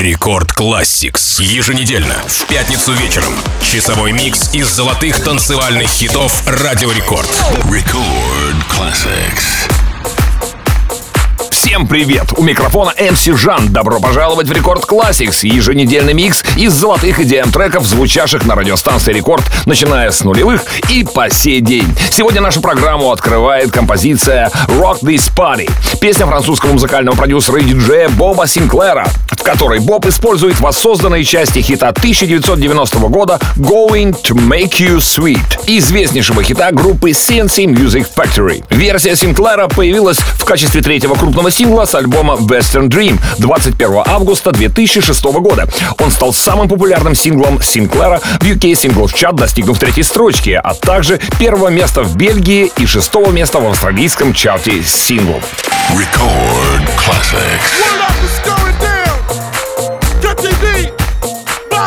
Record Classics. Еженедельно, в пятницу вечером. Часовой микс из золотых танцевальных хитов Радио Рекорд. Record Classics. Всем привет! У микрофона MC Жан. Добро пожаловать в Record Classics, еженедельный микс из золотых EDM треков, звучавших на радиостанции Рекорд, начиная с нулевых и по сей день. Сегодня нашу программу открывает композиция Rock This Party, песня французского музыкального продюсера и диджея Боба Синклера, в которой Боб использует воссозданные части хита 1990 года Going to Make You Sweet, известнейшего хита группы CNC Music Factory. Версия Синклера появилась в качестве третьего крупного сингла с альбома Western Dream 21 августа 2006 года. Он стал самым популярным синглом Синклера в UK Singles Chart, достигнув третьей строчки, а также первого места в Бельгии и шестого места в австралийском чарте синглов. Record Classics.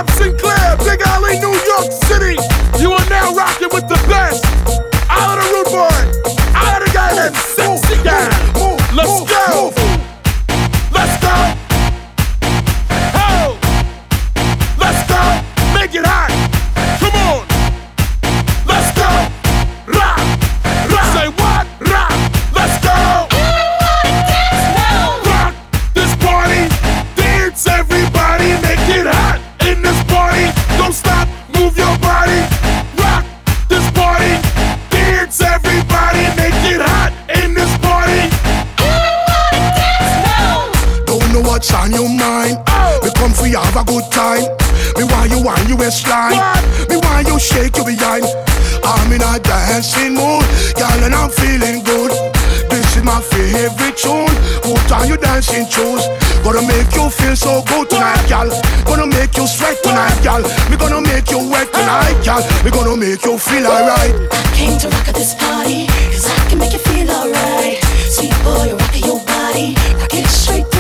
Bob Sinclair, Big Alley, New York City. You are now rocking with the best. Have a good time. Me want you want you waistline. Me want you shake your behind. I'm in a dancing mood, girl, and I'm feeling good. This is my favorite tune. Put on your dancing shoes. Gonna make you feel so good tonight, girl. Gonna make you sweat tonight, girl. Me gonna make you wet tonight, girl. Me gonna make you feel alright. I Came to rock at this party, cause I can make you feel alright. Sweet boy, you're your body, rock it straight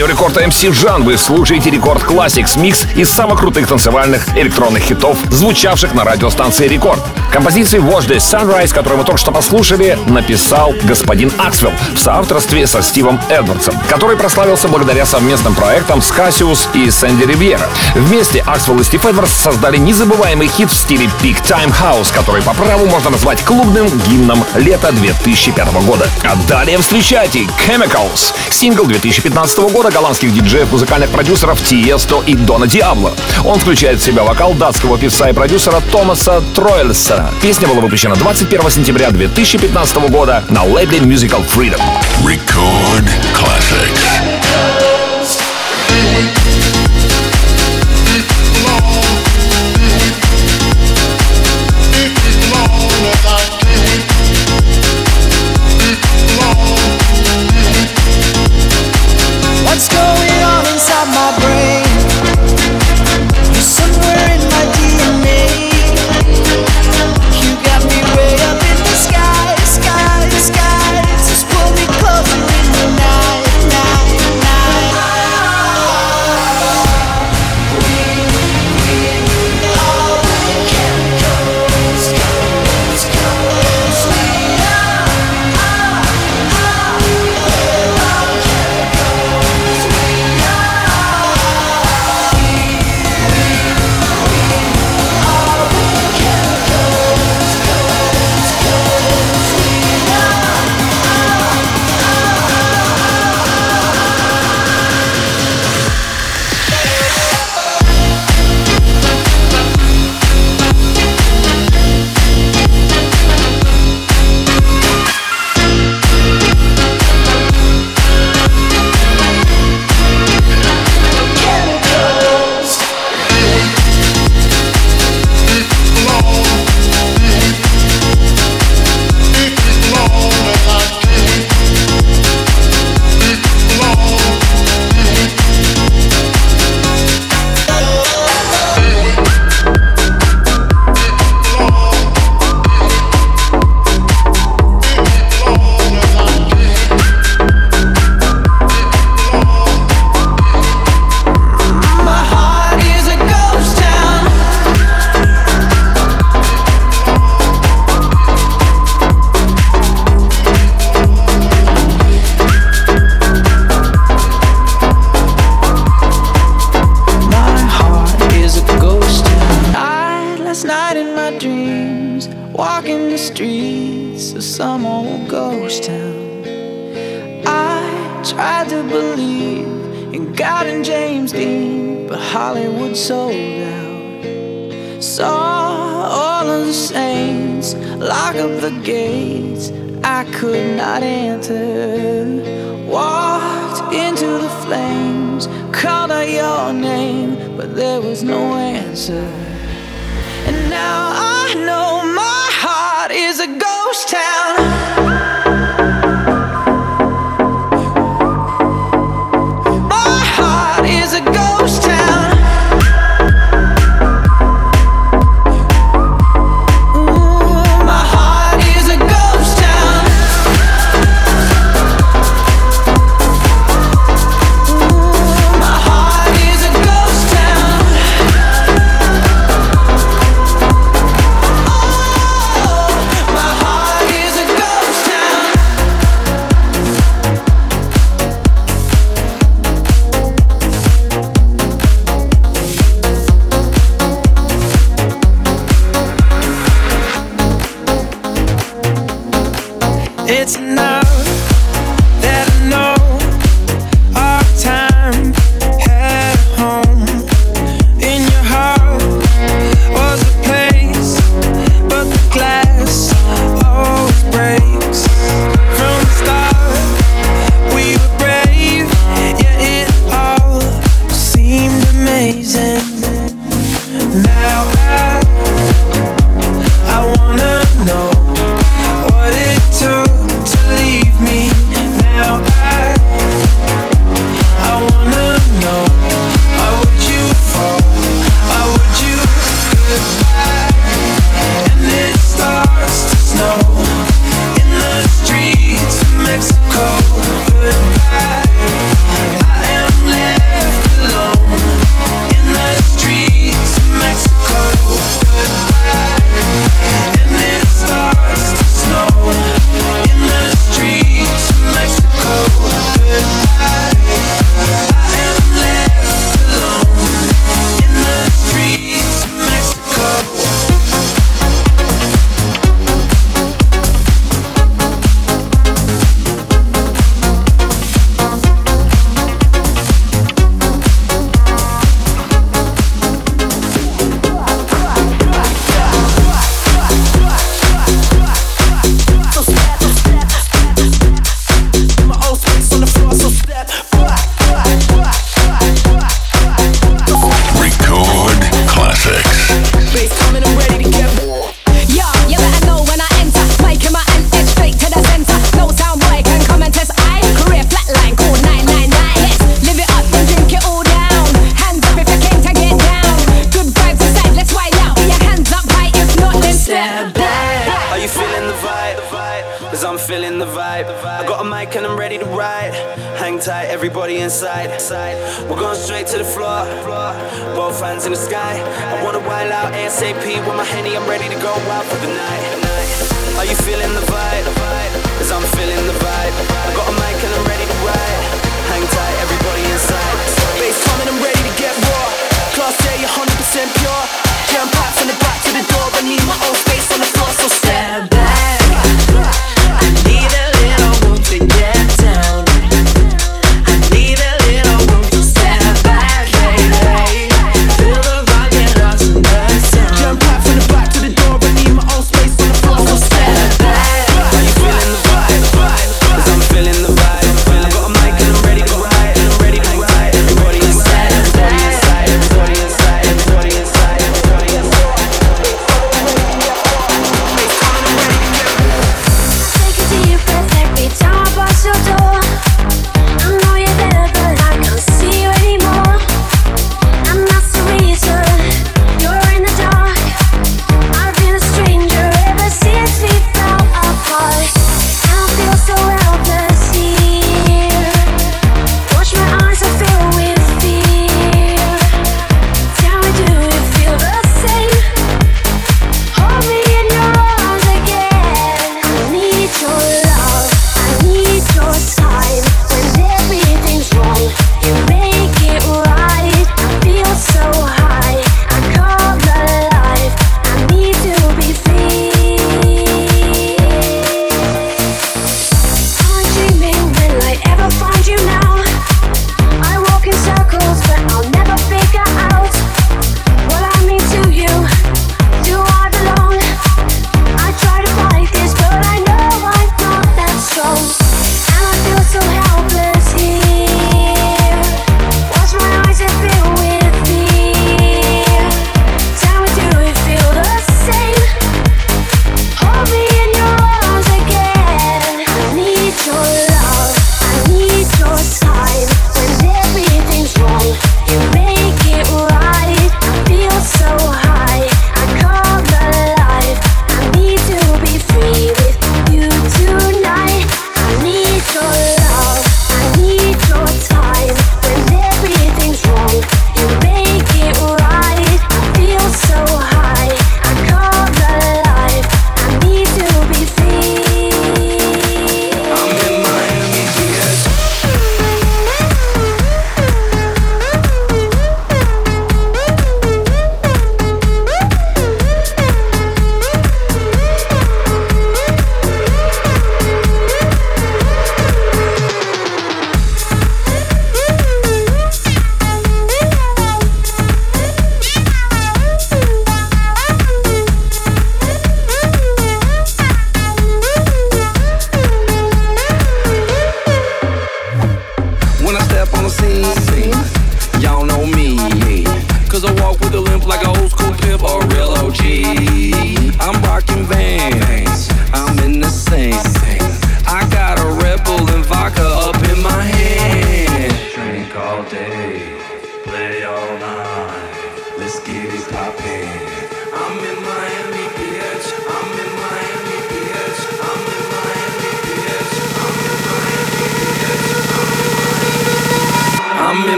Радио Рекорд MC Жан вы слушаете Record Classics микс из самых крутых танцевальных электронных хитов, звучавших на радиостанции Рекорд. Композиции «Watch the Sunrise», которую мы только что послушали, написал господин Аксвелл в соавторстве со Стивом Эдвардсом, который прославился благодаря совместным проектам с Кассиус и Сэнди Ривьера. Вместе Аксвелл и Стив Эдвардс создали незабываемый хит в стиле Peak Time House, который по праву можно назвать клубным гимном лета 2005 года. А далее встречайте Chemicals, сингл 2015 года голландских диджеев, музыкальных продюсеров Тиесто и Дона Диабло. Он включает в себя вокал датского певца и продюсера Томаса Тройльса. Песня была выпущена 21 сентября 2015 года на лейбле Musical Freedom. Record classics.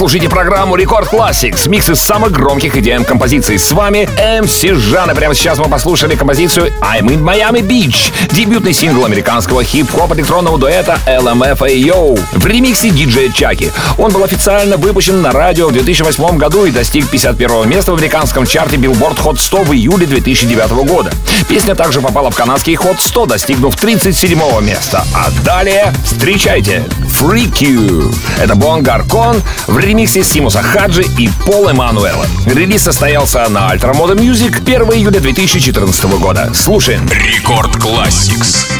Вы слушаете программу Рекорд Classics, микс из самых громких идеям композиций. С вами MC Жан, и прямо сейчас мы послушали композицию I'm in Miami Beach, дебютный сингл американского хип-хоп электронного дуэта LMFAO в ремиксе диджея Чаки. Он был официально выпущен на радио в 2008 году и достиг 51 места в американском чарте Billboard Hot 100 в июле 2009 года. Песня также попала в канадский Hot 100, достигнув 37 места. А далее встречайте Freak You. Это Бон Гаркон в ремиксе Симуса Хаджи и Пол Эммануэла. Релиз состоялся на Moda Music 1 июля 2014 года. Слушаем. Рекорд Classics.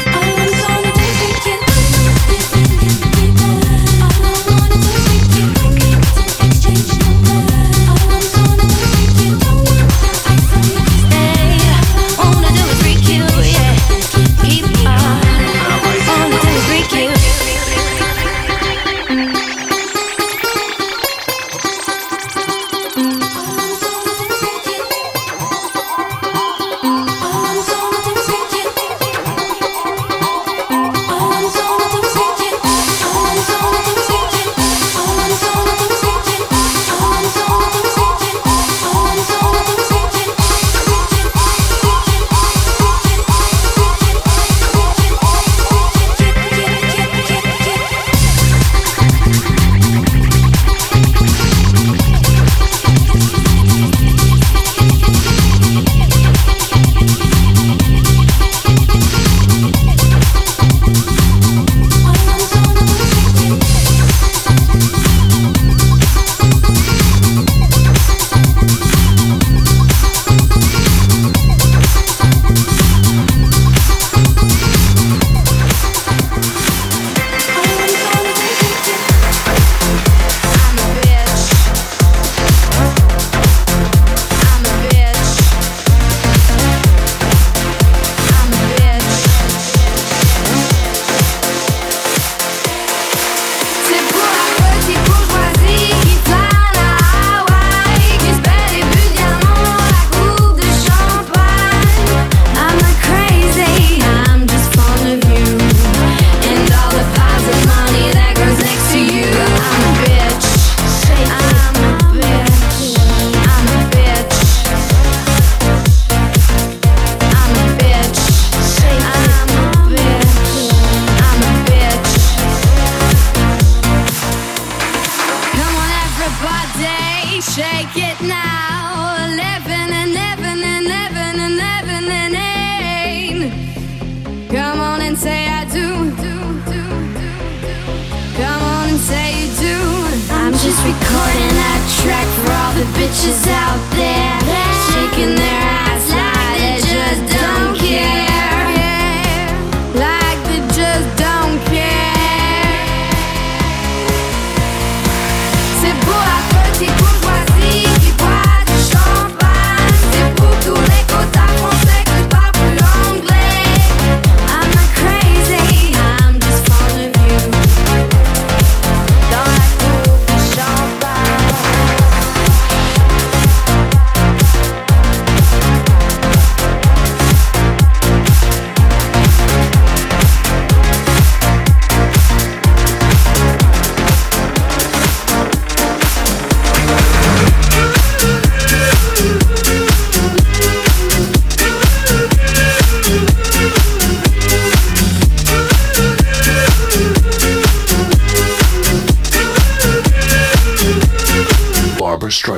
Just recording that track for all the bitches out there, shaking their ass like they just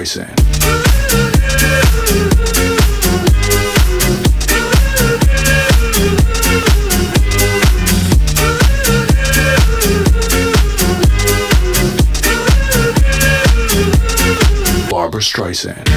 voice. Barbara Streisand.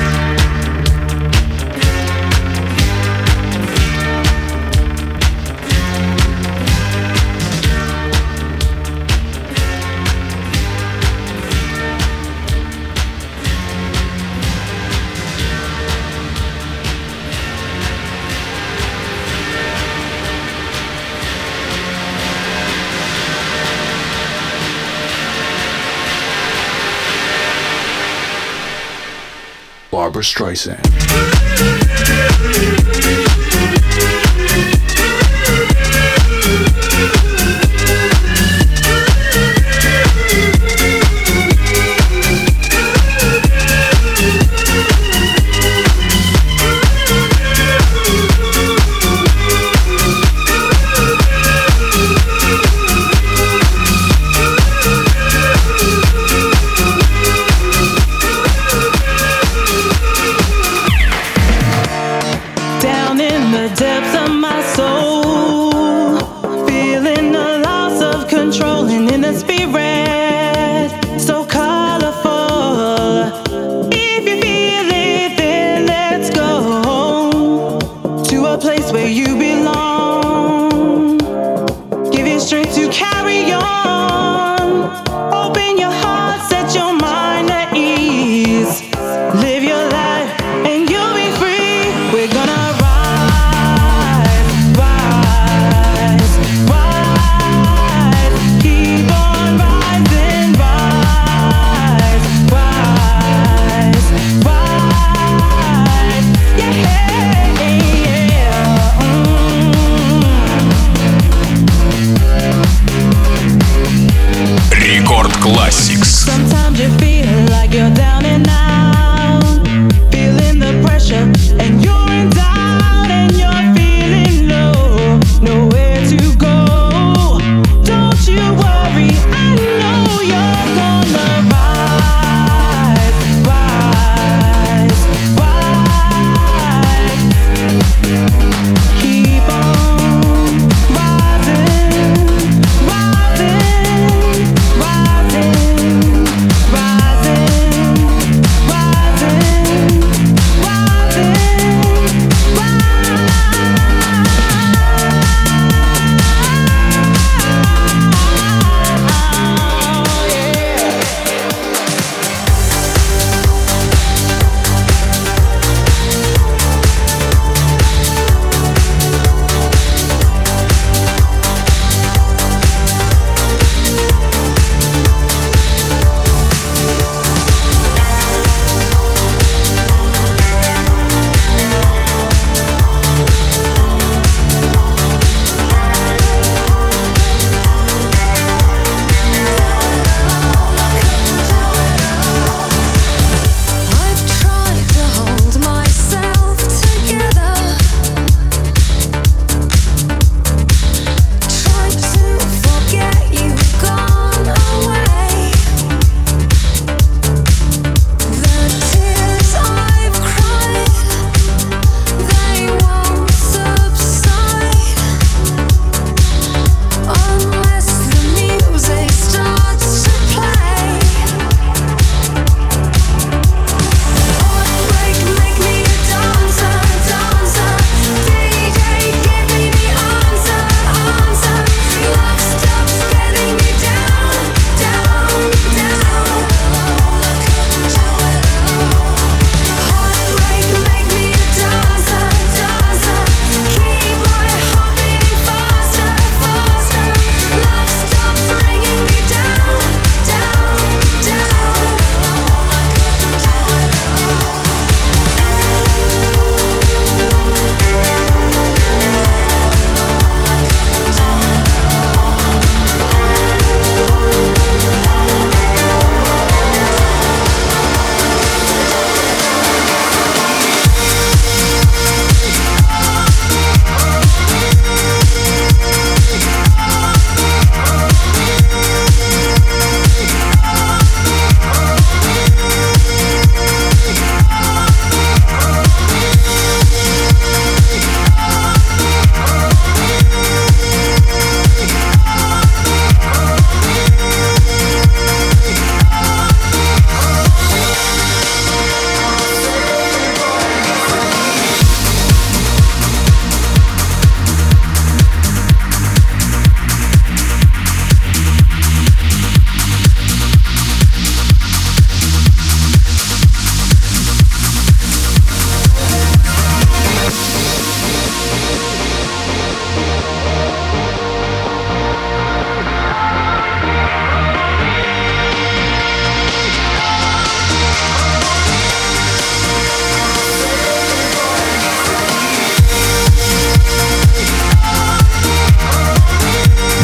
Streisand.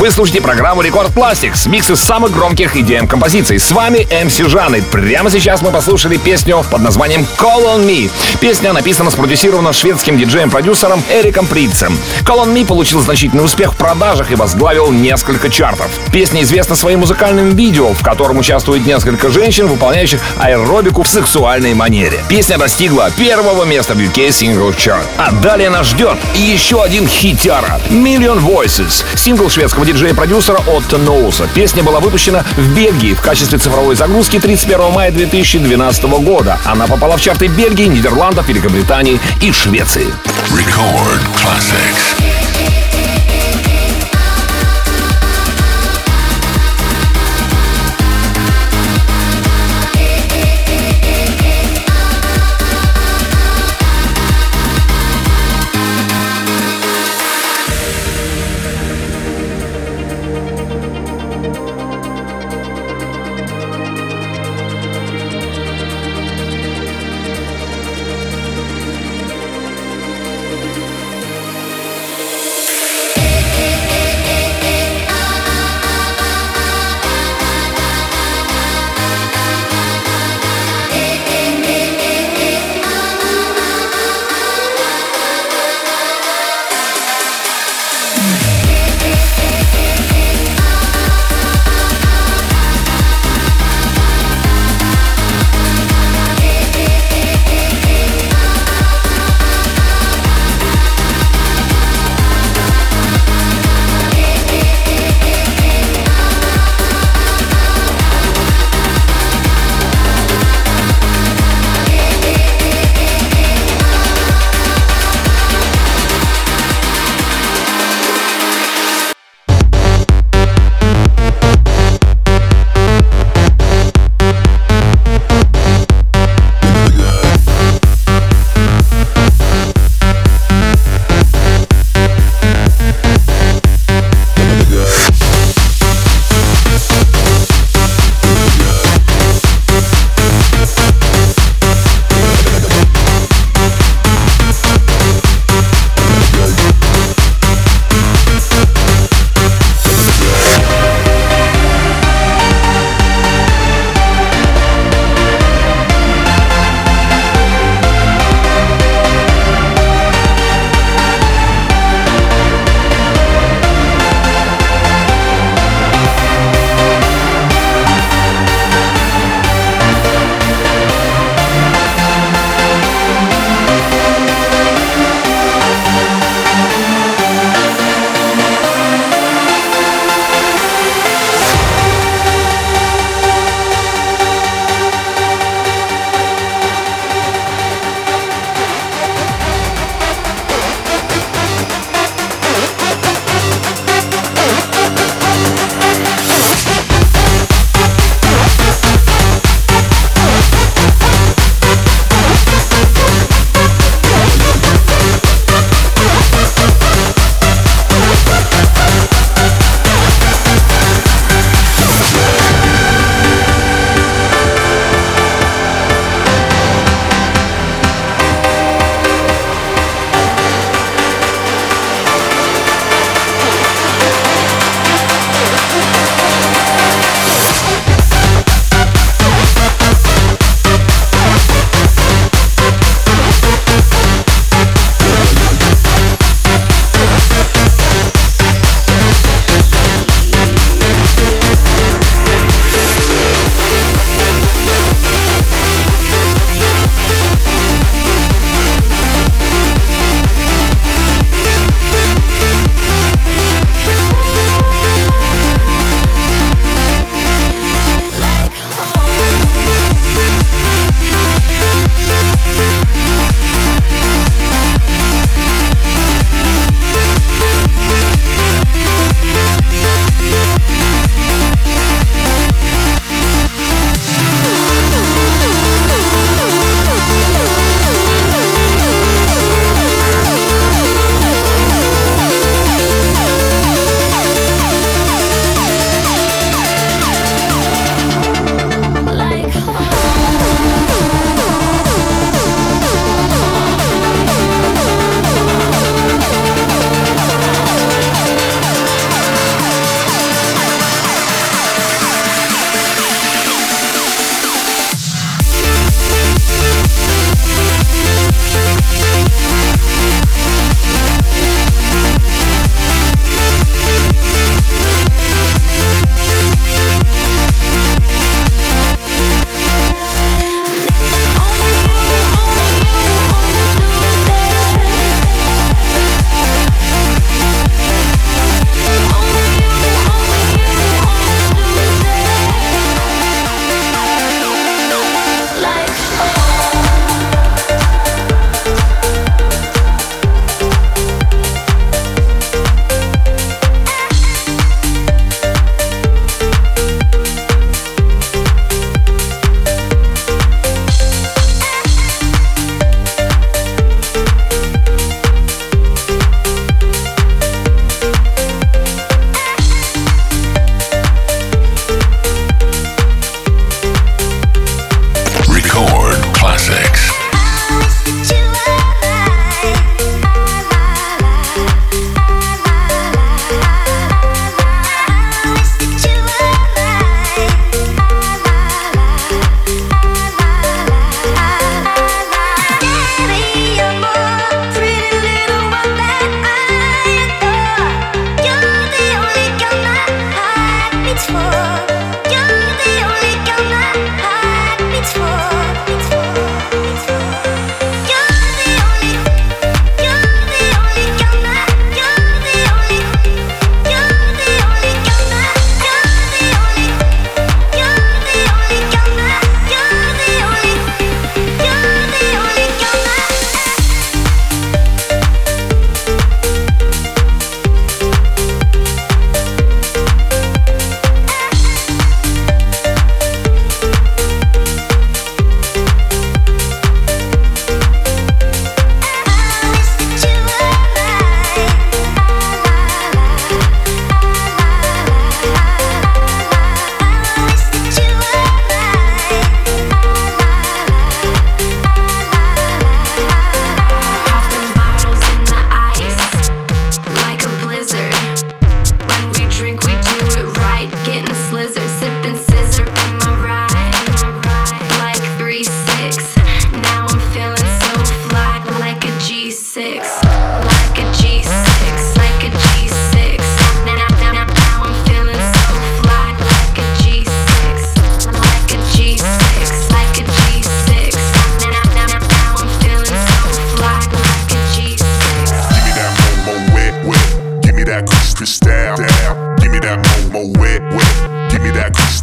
Вы слушаете программу Рекорд Classics, микс из самых громких EDM композиций. С вами MC Жан, и прямо сейчас мы послушали песню под названием Call on Me. Песня написана, спродюсирована шведским диджеем-продюсером Эриком Притцем. Call on Me получил значительный успех в продажах и возглавил несколько чартов. Песня известна своим музыкальным видео, в котором участвует несколько женщин, выполняющих аэробику в сексуальной манере. Песня достигла первого места в UK Single Chart. А далее нас ждет еще один хитяра Million Voices, сингл шведского диджея-продюсера Отто Ноуса. Песня была выпущена в Бельгии в качестве цифровой загрузки 31 мая 2012 года. Она попала в чарты Бельгии, Нидерландов, Великобритании и Швеции. Record Classics.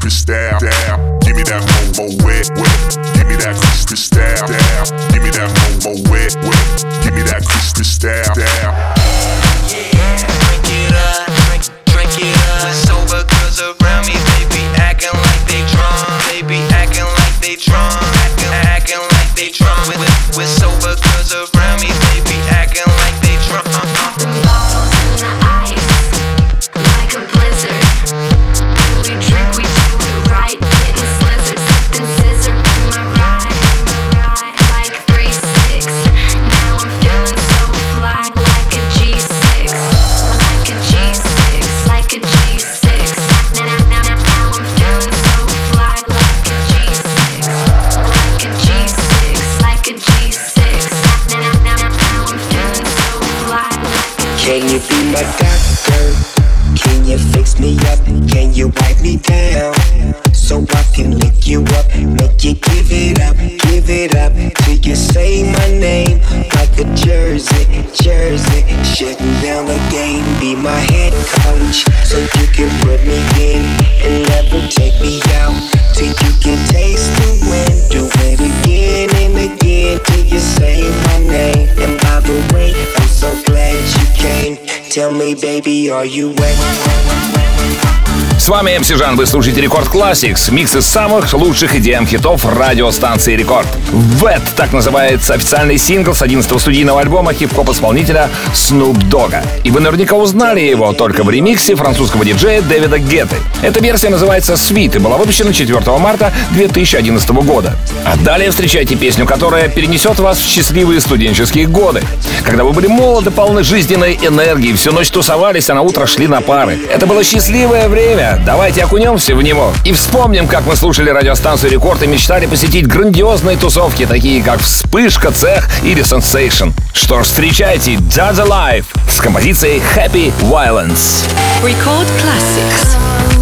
freestyle. С вами MC Жан, вы слушаете Record Classics, микс из самых лучших EDM-хитов радиостанции Рекорд. «Wet» — так называется официальный сингл с 11-го студийного альбома хип-хоп-исполнителя Snoop Dogg. И вы наверняка узнали его только в ремиксе французского диджея Дэвида Гетты. Эта версия называется «Sweat» и была выпущена 4 марта 2011 года. А далее встречайте песню, которая перенесет вас в счастливые студенческие годы. Когда вы были молоды, полны жизненной энергии, всю ночь тусовались, а на утро шли на пары. Это было счастливое время. Давайте окунемся в него и вспомним, как мы слушали радиостанцию «Рекорд» и мечтали посетить грандиозные тусовки, такие как «Вспышка», «Цех» или «Sensation». Что ж, встречайте «Dad's Alive» с композицией «Happy Violence». Record Classics.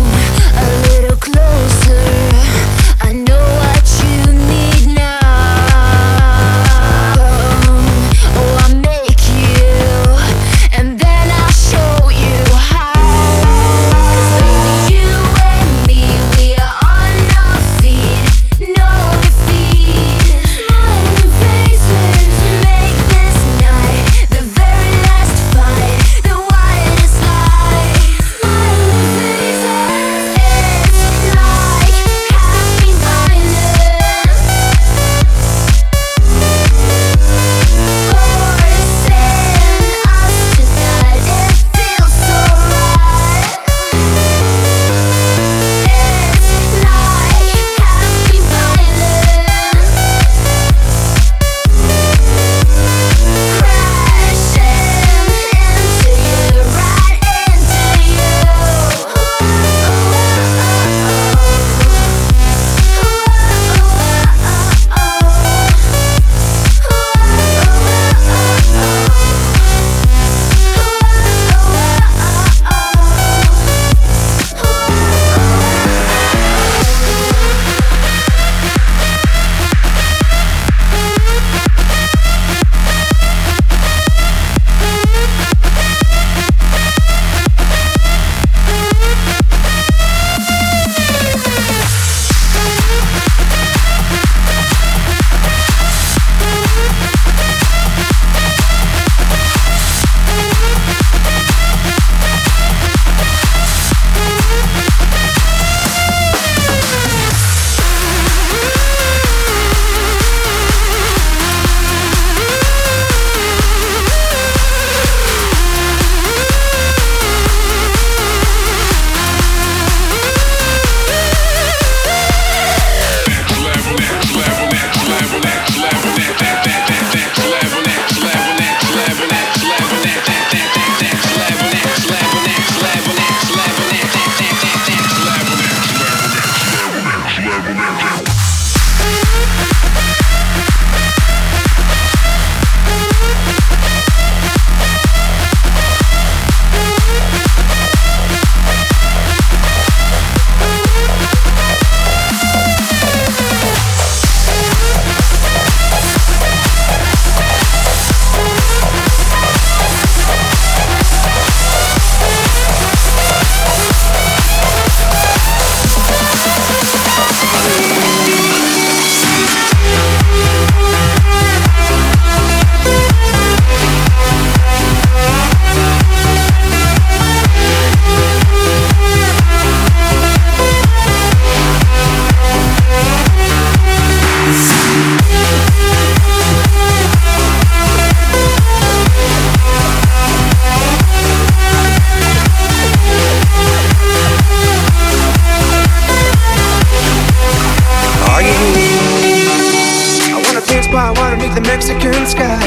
Mexican sky.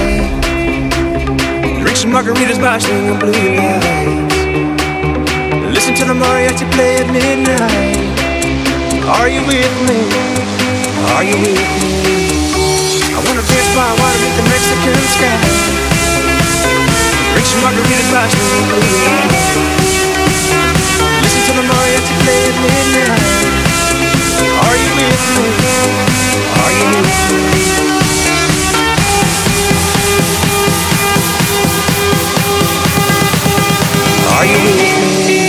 Drink some margaritas by swinging blue lights. Listen to the mariachi play at midnight. Are you with me? Are you with me? I wanna dance by water beneath the Mexican sky. Drink some margaritas by swinging blue lights. Listen to the mariachi play at midnight. Are you with me? Are you with me? Are you me?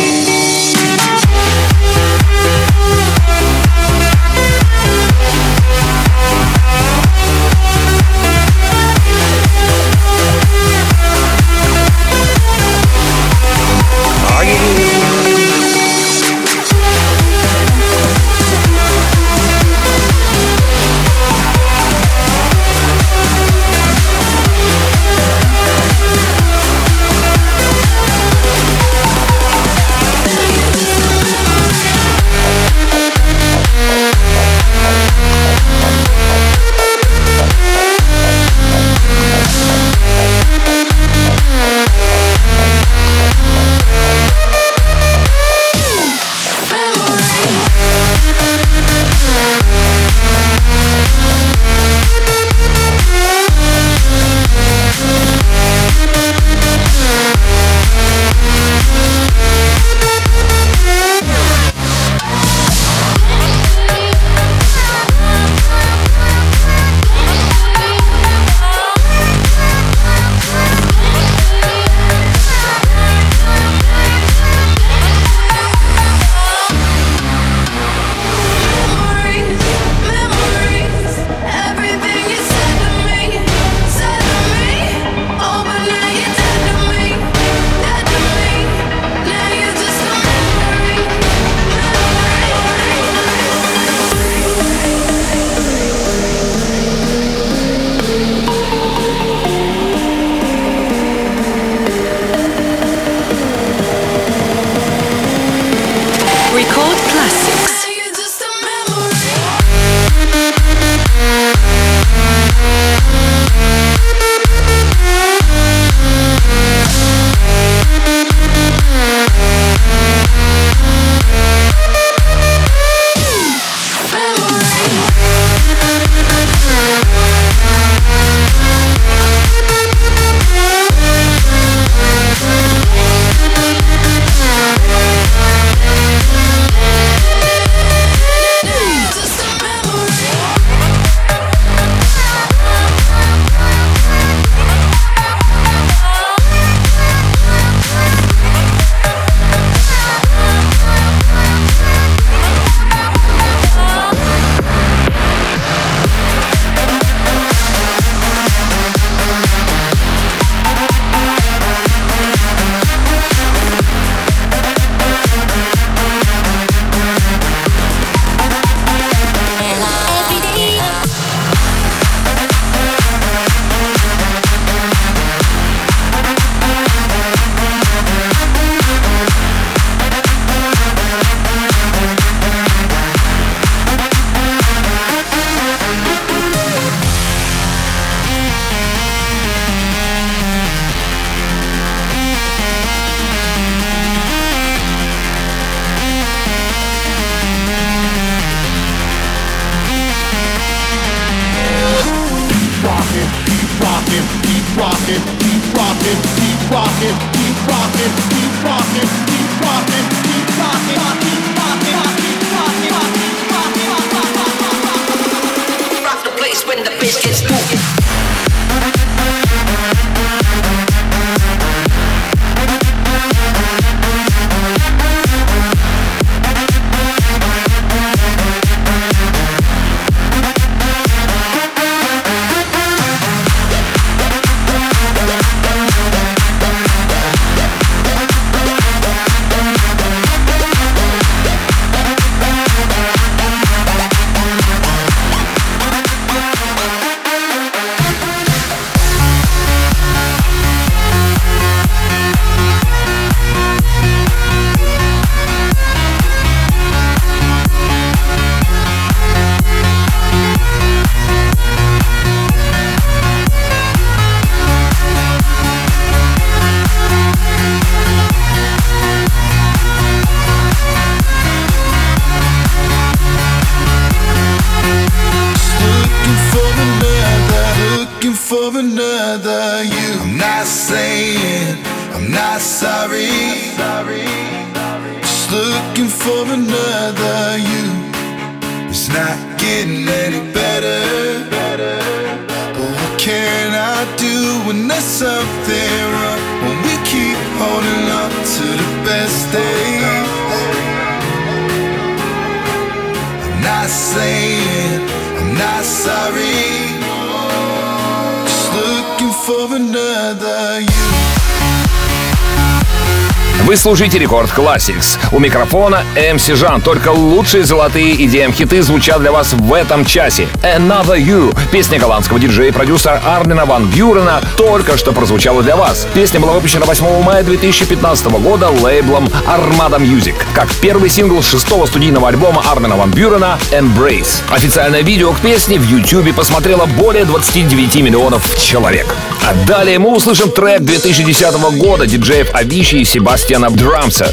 Вы слушаете Рекорд Classics. У микрофона MC Жан. Только лучшие золотые EDM-хиты звучат для вас в этом часе. Another You. Песня голландского диджея и продюсера Армина Ван Бюрена только что прозвучала для вас. Песня была выпущена 8 мая 2015 года лейблом Armada Music, как первый сингл шестого студийного альбома Армина Ван Бюрена Embrace. Официальное видео к песне в YouTube посмотрело более 29 миллионов человек. А далее мы услышим трек 2010 года диджеев Авичи и Себастьяна Драмса.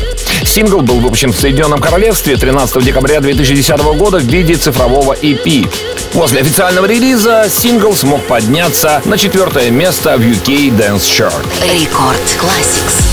Сингл был выпущен в Соединенном Королевстве 13 декабря 2010 года в виде цифрового EP. После официального релиза сингл смог подняться на четвертое место в UK Dance Chart. Рекорд Classics.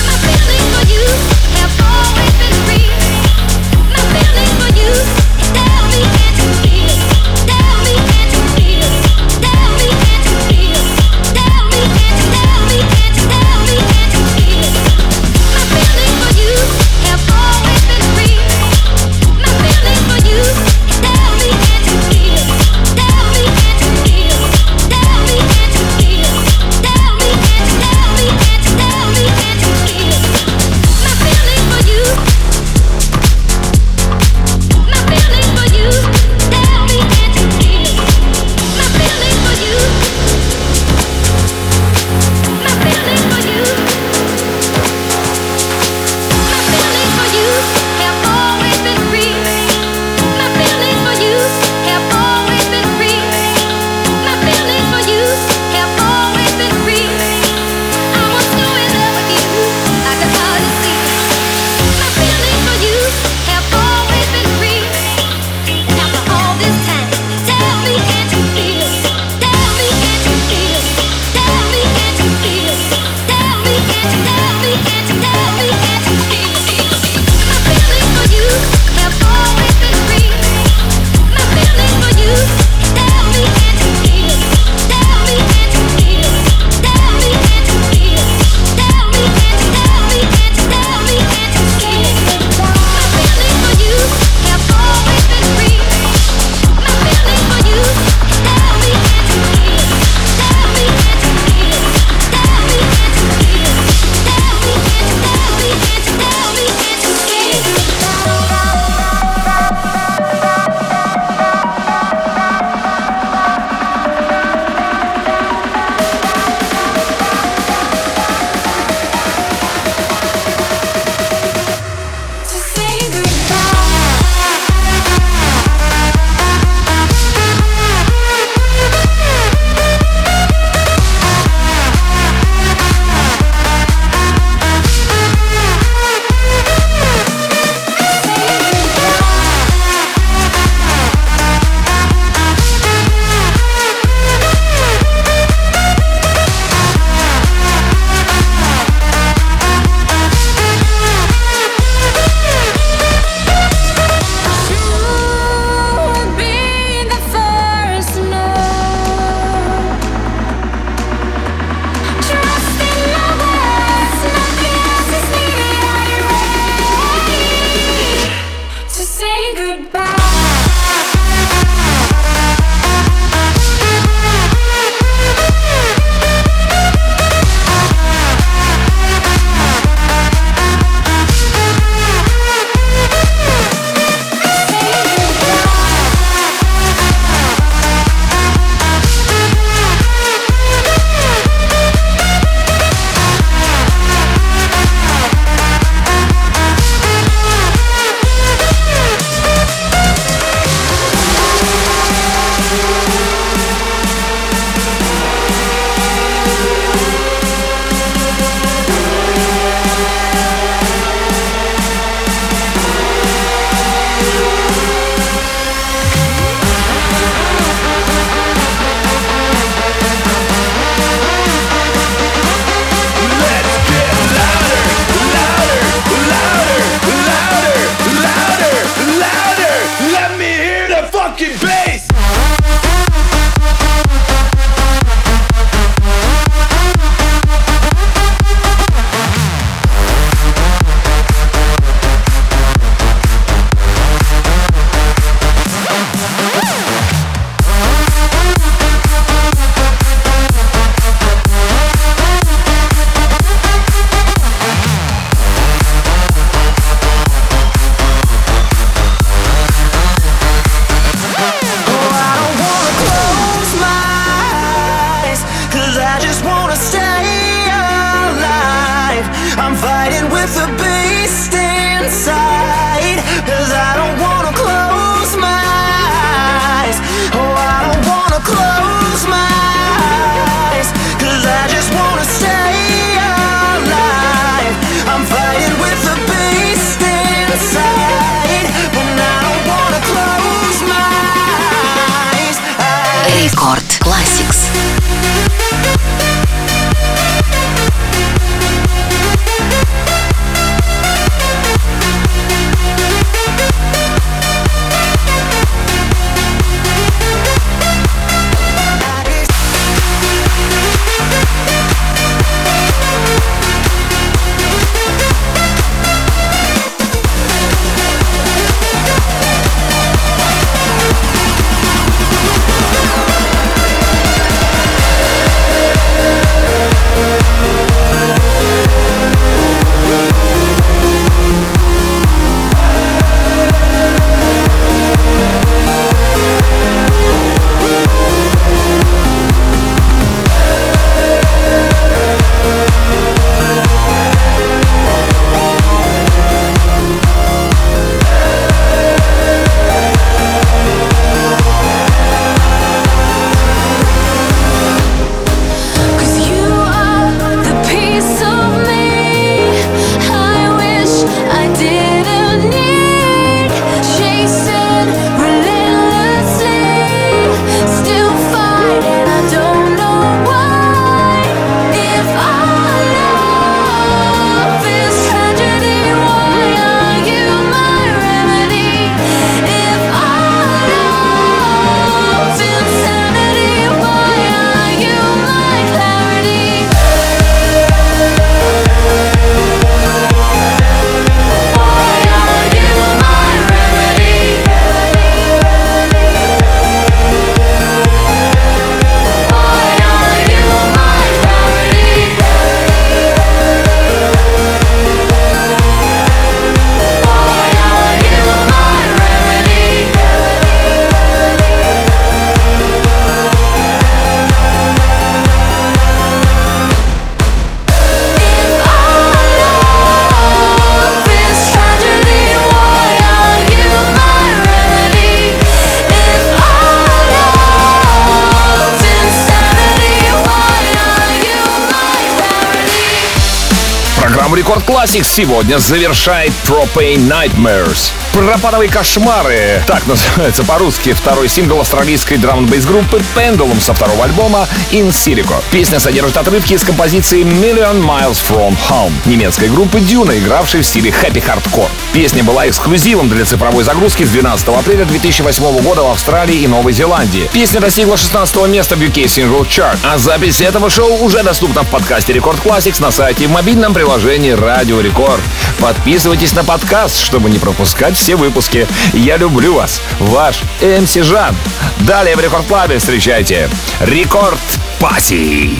Classics сегодня завершает Propane Nightmares. Пропановые кошмары. Так называется по-русски второй сингл австралийской drum bass группы Pendulum со второго альбома In Silico. Песня содержит отрывки из композиции Million Miles From Home немецкой группы Dune, игравшей в стиле happy hardcore. Песня была эксклюзивом для цифровой загрузки с 12 апреля 2008 года в Австралии и Новой Зеландии. Песня достигла 16 места в UK Singles Chart, а запись этого шоу уже доступна в подкасте Record Classics на сайте и в мобильном приложении Радио Радио Рекорд. Подписывайтесь на подкаст, чтобы не пропускать все выпуски. Я люблю вас, ваш MC Жан. Далее в Record Club е встречайте Record Party.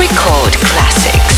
Record Classics.